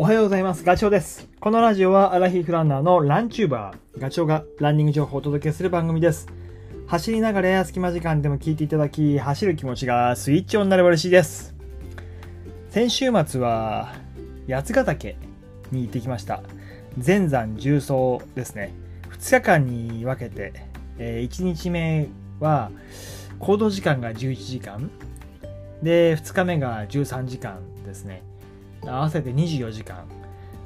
おはようございます。ガチョウです。このラジオはアラヒーフランナーのランチューバー、ガチョウがランニング情報をお届けする番組です。走りながらや隙間時間でも聞いていただき、走る気持ちがスイッチオンになれば嬉しいです。先週末は八ヶ岳に行ってきました。全山重走ですね。2日間に分けて、え1日目は行動時間が11時間、で、2日目が13時間ですね。合わせて24時間。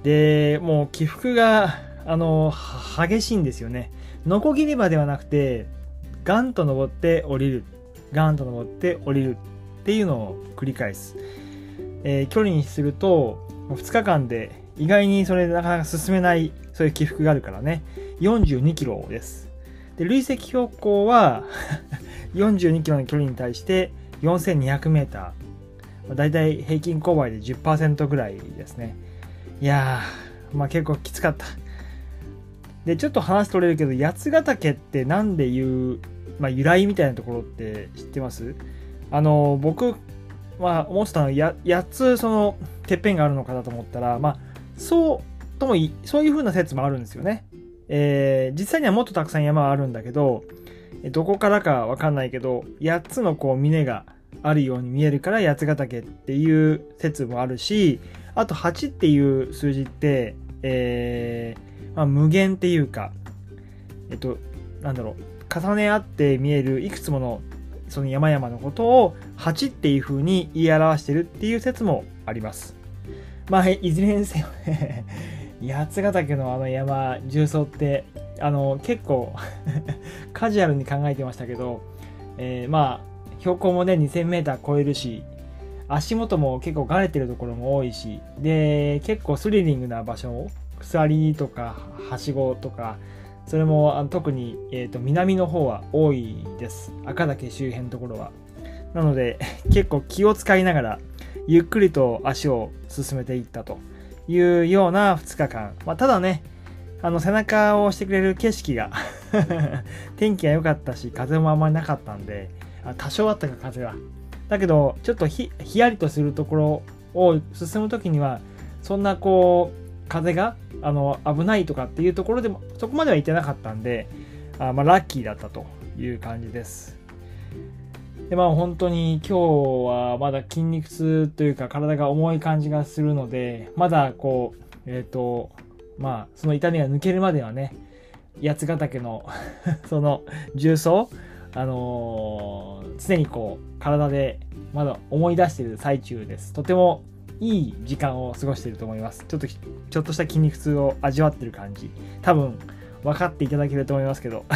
で、もう起伏が、あの、激しいんですよね。ノコギリ場ではなくて、ガンと登って降りる。ガンと登って降りるっていうのを繰り返す。えー、距離にすると、2日間で意外にそれなかなか進めない、そういう起伏があるからね。42キロです。で、累積標高は42キロの距離に対して4200メーター。だいたい平均勾配で10%ぐらいですね。いやー、まあ結構きつかった。で、ちょっと話取れるけど、八ヶ岳ってなんで言う、まあ由来みたいなところって知ってます？あの、僕、まあ思ってたのは、や、8つその、てっぺんがあるのかなと思ったら、まあ、そうともい、そういう風な説もあるんですよね。えー、実際にはもっとたくさん山はあるんだけど、どこからかわかんないけど、8つのこう峰があるように見えるから八ヶ岳っていう説もあるし、あと8っていう数字って、えー、まあ、無限っていうか、えっと、なんだろう、重ね合って見えるいくつものその山々のことを8っていう風に言い表してるっていう説もあります。まあ、いずれにせよね、八ヶ岳のあの山、重走って、あの、結構カジュアルに考えてましたけど、えー、まあ、標高もね、2000メーター超えるし、足元も結構がれてるところも多いし、で、結構スリリングな場所、鎖とか、はしごとか、それもあの特に、えーと、南の方は多いです。赤岳周辺のところは。なので、結構気を使いながら、ゆっくりと足を進めていったというような2日間。まあ、ただね、あの背中を押してくれる景色が 天気が良かったし、風もあまりなかったんで、多少あったか風は。だけど、ちょっとひひやりとするところを進むときには、そんなこう、風があの危ないとかっていうところでも、そこまでは行ってなかったんで、あまあ、ラッキーだったという感じです。で、まあ本当に今日はまだ筋肉痛というか体が重い感じがするので、まだこう、えっ、ー、と、まあその痛みが抜けるまではね、八ヶ岳の その重走、あのー、常にこう体でまだ思い出している最中です。とてもいい時間を過ごしていると思います。ちょっと、ちょっとした筋肉痛を味わってる感じ。多分分かっていただけると思いますけど。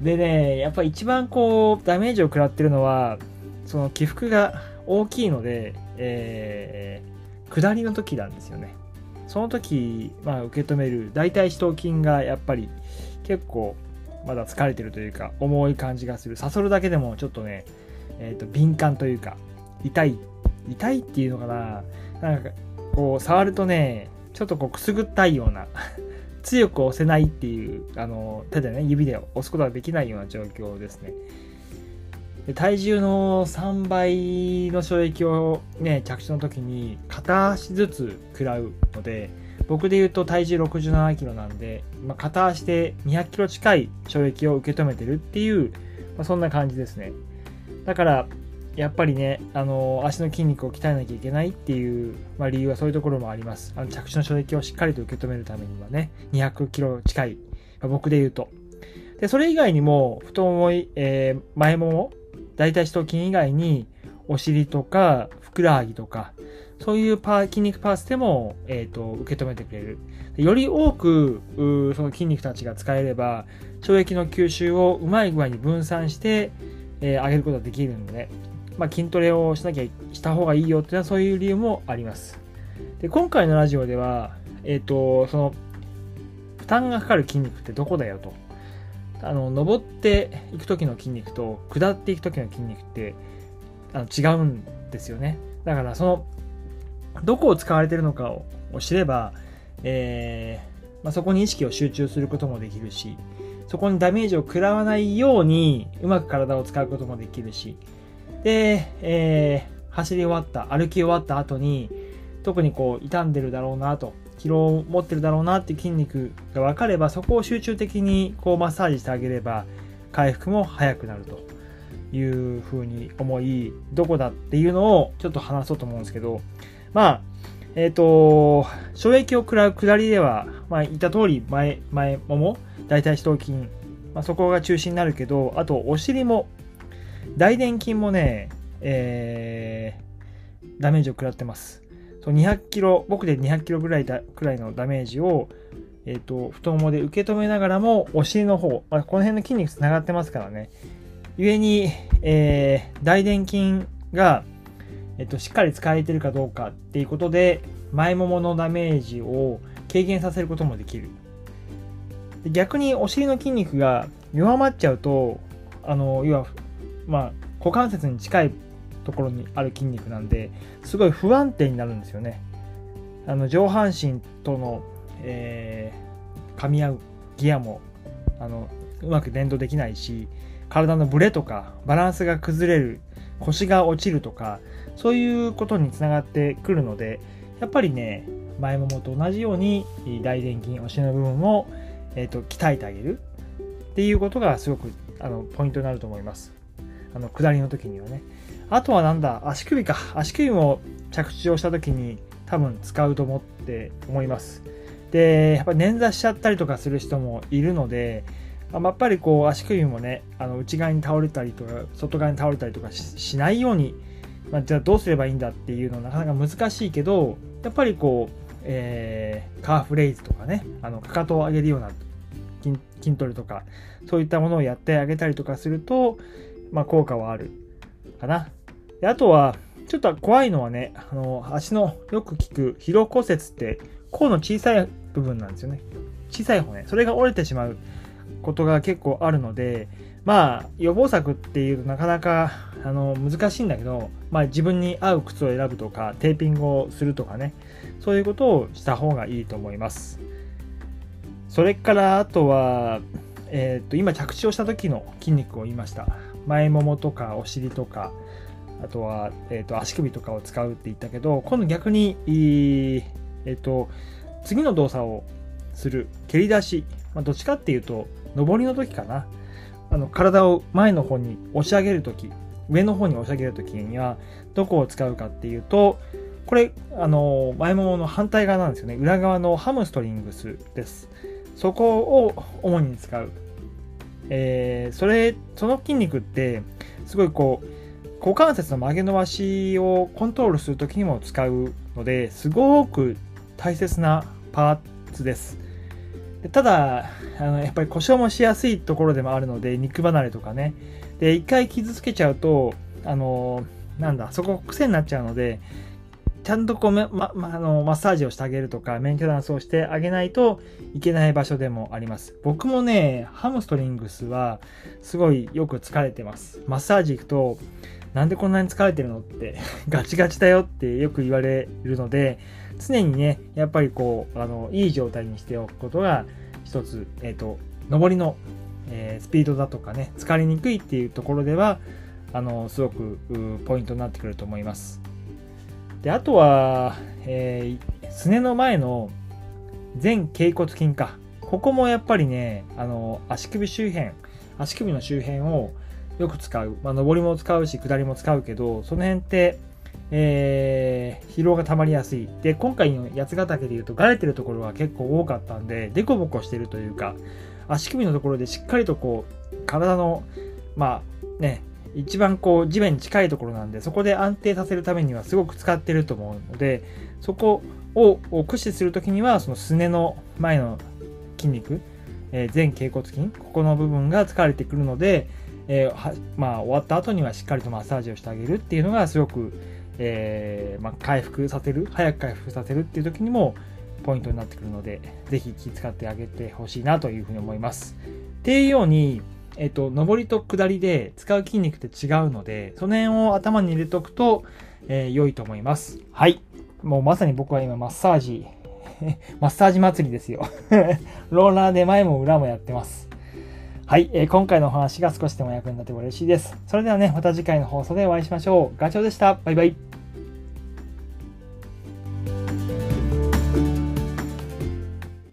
でね、やっぱ一番こうダメージを食らってるのは、その起伏が大きいので、えー、下りの時なんですよね。その時、まあ、受け止める大腿四頭筋がやっぱり結構まだ疲れてるというか重い感じがする。さそるだけでもちょっとね、えっ、ー、と敏感というか痛い。痛いっていうのかななんかこう触るとね、ちょっとこうくすぐったいような 強く押せないっていうあの手でね指で押すことができないような状況ですねで体重の3倍の衝撃をね着地の時に片足ずつ食らうので僕で言うと体重67キロなんで、まあ、片足で200キロ近い衝撃を受け止めてるっていう、まあ、そんな感じですねだからやっぱりね、あの足の筋肉を鍛えなきゃいけないっていう、まあ、理由はそういうところもあります。あの着地の衝撃をしっかりと受け止めるためにはね、200キロ近い、まあ、僕で言うと。で、それ以外にも、太もも、えー、前もも、大腿四頭筋以外に、お尻とか、ふくらはぎとか、そういうパー筋肉パーツでも、え、ー、と、受け止めてくれる。より多く、その筋肉たちが使えれば、衝撃の吸収をうまい具合に分散して、えー、上げることができるので、まあ、筋トレをしなきゃした方がいいよっていうのはそういう理由もあります。で今回のラジオでは、えっ、ー、と、その、負担がかかる筋肉ってどこだよと。あの、登っていく時の筋肉と下っていく時の筋肉ってあの違うんですよね。だからその、どこを使われてるのかを知れば、えーまあ、そこに意識を集中することもできるし、そこにダメージを食らわないようにうまく体を使うこともできるし、で、えー、走り終わった、歩き終わった後に、特にこう傷んでるだろうなと疲労を持ってるだろうなっていう筋肉が分かればそこを集中的にこうマッサージしてあげれば回復も早くなると。いうふうに思いどこだっていうのをちょっと話そうと思うんですけどまあえっ、ー、と衝撃を食らう下りでは、まあ、言った通り前前もも大腿四頭筋、まあ、そこが中心になるけどあとお尻も大臀筋もね、えー、ダメージを食らってますそう200キロ、僕で200キロぐらいだくらいのダメージを、えっ、ー、と、太ももで受け止めながらも、お尻の方、まあ、この辺の筋肉つながってますからね。故に、えー、大臀筋が、えっ、と、しっかり使えてるかどうかっていうことで、前もものダメージを軽減させることもできる。で逆にお尻の筋肉が弱まっちゃうと、あの、要は、まあ、股関節に近いところにある筋肉なんですごい不安定になるんですよね。あの上半身との、えー、噛み合うギアもあのうまく連動できないし体のブレとかバランスが崩れる腰が落ちるとかそういうことにつながってくるのでやっぱりね前ももと同じように大臀筋お尻の部分を、えーと、鍛えてあげるっていうことがすごくあのポイントになると思います。あの下りの時にはね。あとはなんだ、足首か。足首も着地をした時に多分使うと思って思います。で、やっぱ捻挫しちゃったりとかする人もいるので、あやっぱりこう足首もね、あの内側に倒れたりとか、外側に倒れたりとかしないように、まあ、じゃあどうすればいいんだっていうのはなかなか難しいけど、やっぱりこう、えー、カーフレイズとかね、あのかかとを上げるような筋筋トレとか、そういったものをやってあげたりとかすると、まあ、効果はあるかな。であとは、ちょっと怖いのはね、あの、足のよく効く疲労骨折って、甲の小さい部分なんですよね。小さい骨。それが折れてしまうことが結構あるので、まあ、予防策っていうとなかなか、あの、難しいんだけど、まあ自分に合う靴を選ぶとか、テーピングをするとかね、そういうことをした方がいいと思います。それから、あとは、えっ、と、今着地をした時の筋肉を言いました。前ももとかお尻とか、あとは、えーと、足首とかを使うって言ったけど、今度逆に、えっ、と、次の動作をする、蹴り出し、まあ、どっちかっていうと、上りの時かな。あの体を前の方に押し上げる時、上の方に押し上げる時には、どこを使うかっていうと、これ、あの、前ももの反対側なんですよね。裏側のハムストリングスです。そこを主に使う。えー、それ、その筋肉って、すごいこう、股関節の曲げ伸ばしをコントロールするときにも使うのですごく大切なパーツです。でただあの、やっぱり故障もしやすいところでもあるので、肉離れとかね。で、一回傷つけちゃうと、あの、なんだ、そこ癖になっちゃうので、ちゃんとこう、ま、ま、あの、マッサージをしてあげるとか、メンテナンスをしてあげないといけない場所でもあります。僕もね、ハムストリングスはすごいよく疲れてます。マッサージ行くと、なんでこんなに疲れてるのって ガチガチだよってよく言われるので、常にね、やっぱりこう、あの、いい状態にしておくことが、一つ、えっ、ー、と、上りの、えー、スピードだとかね、疲れにくいっていうところでは、あの、すごくポイントになってくると思います。で、あとは、えー、すねの前の前脛骨筋か。ここもやっぱりね、あの、足首周辺、足首の周辺を、よく使う。まあ、上りも使うし、下りも使うけど、その辺って、えー、疲労が溜まりやすい。で、今回の八ヶ岳で言うと、がれてるところが結構多かったんで、デコボコしてるというか、足首のところでしっかりとこう、体の、まあね、一番こう地面に近いところなんで、そこで安定させるためにはすごく使ってると思うので、そこを駆使するときには、そのすねの前の筋肉、えー、前脛骨筋、ここの部分が疲れてくるので、えー、まあ、終わった後にはしっかりとマッサージをしてあげるっていうのがすごく、えー、まあ、回復させる、早く回復させるっていう時にもポイントになってくるので、ぜひ気遣ってあげてほしいなというふうに思います。っていうように、えっ、と、上りと下りで使う筋肉って違うので、その辺を頭に入れとくと、えー、良いと思います。はい。もうまさに僕は今マッサージ、マッサージ祭りですよ。ローラーで前も裏もやってます。はい、えー、今回のお話が少しでも役に立てば嬉しいです。それではね、また次回の放送でお会いしましょう。ガチョウでした。バイバイ。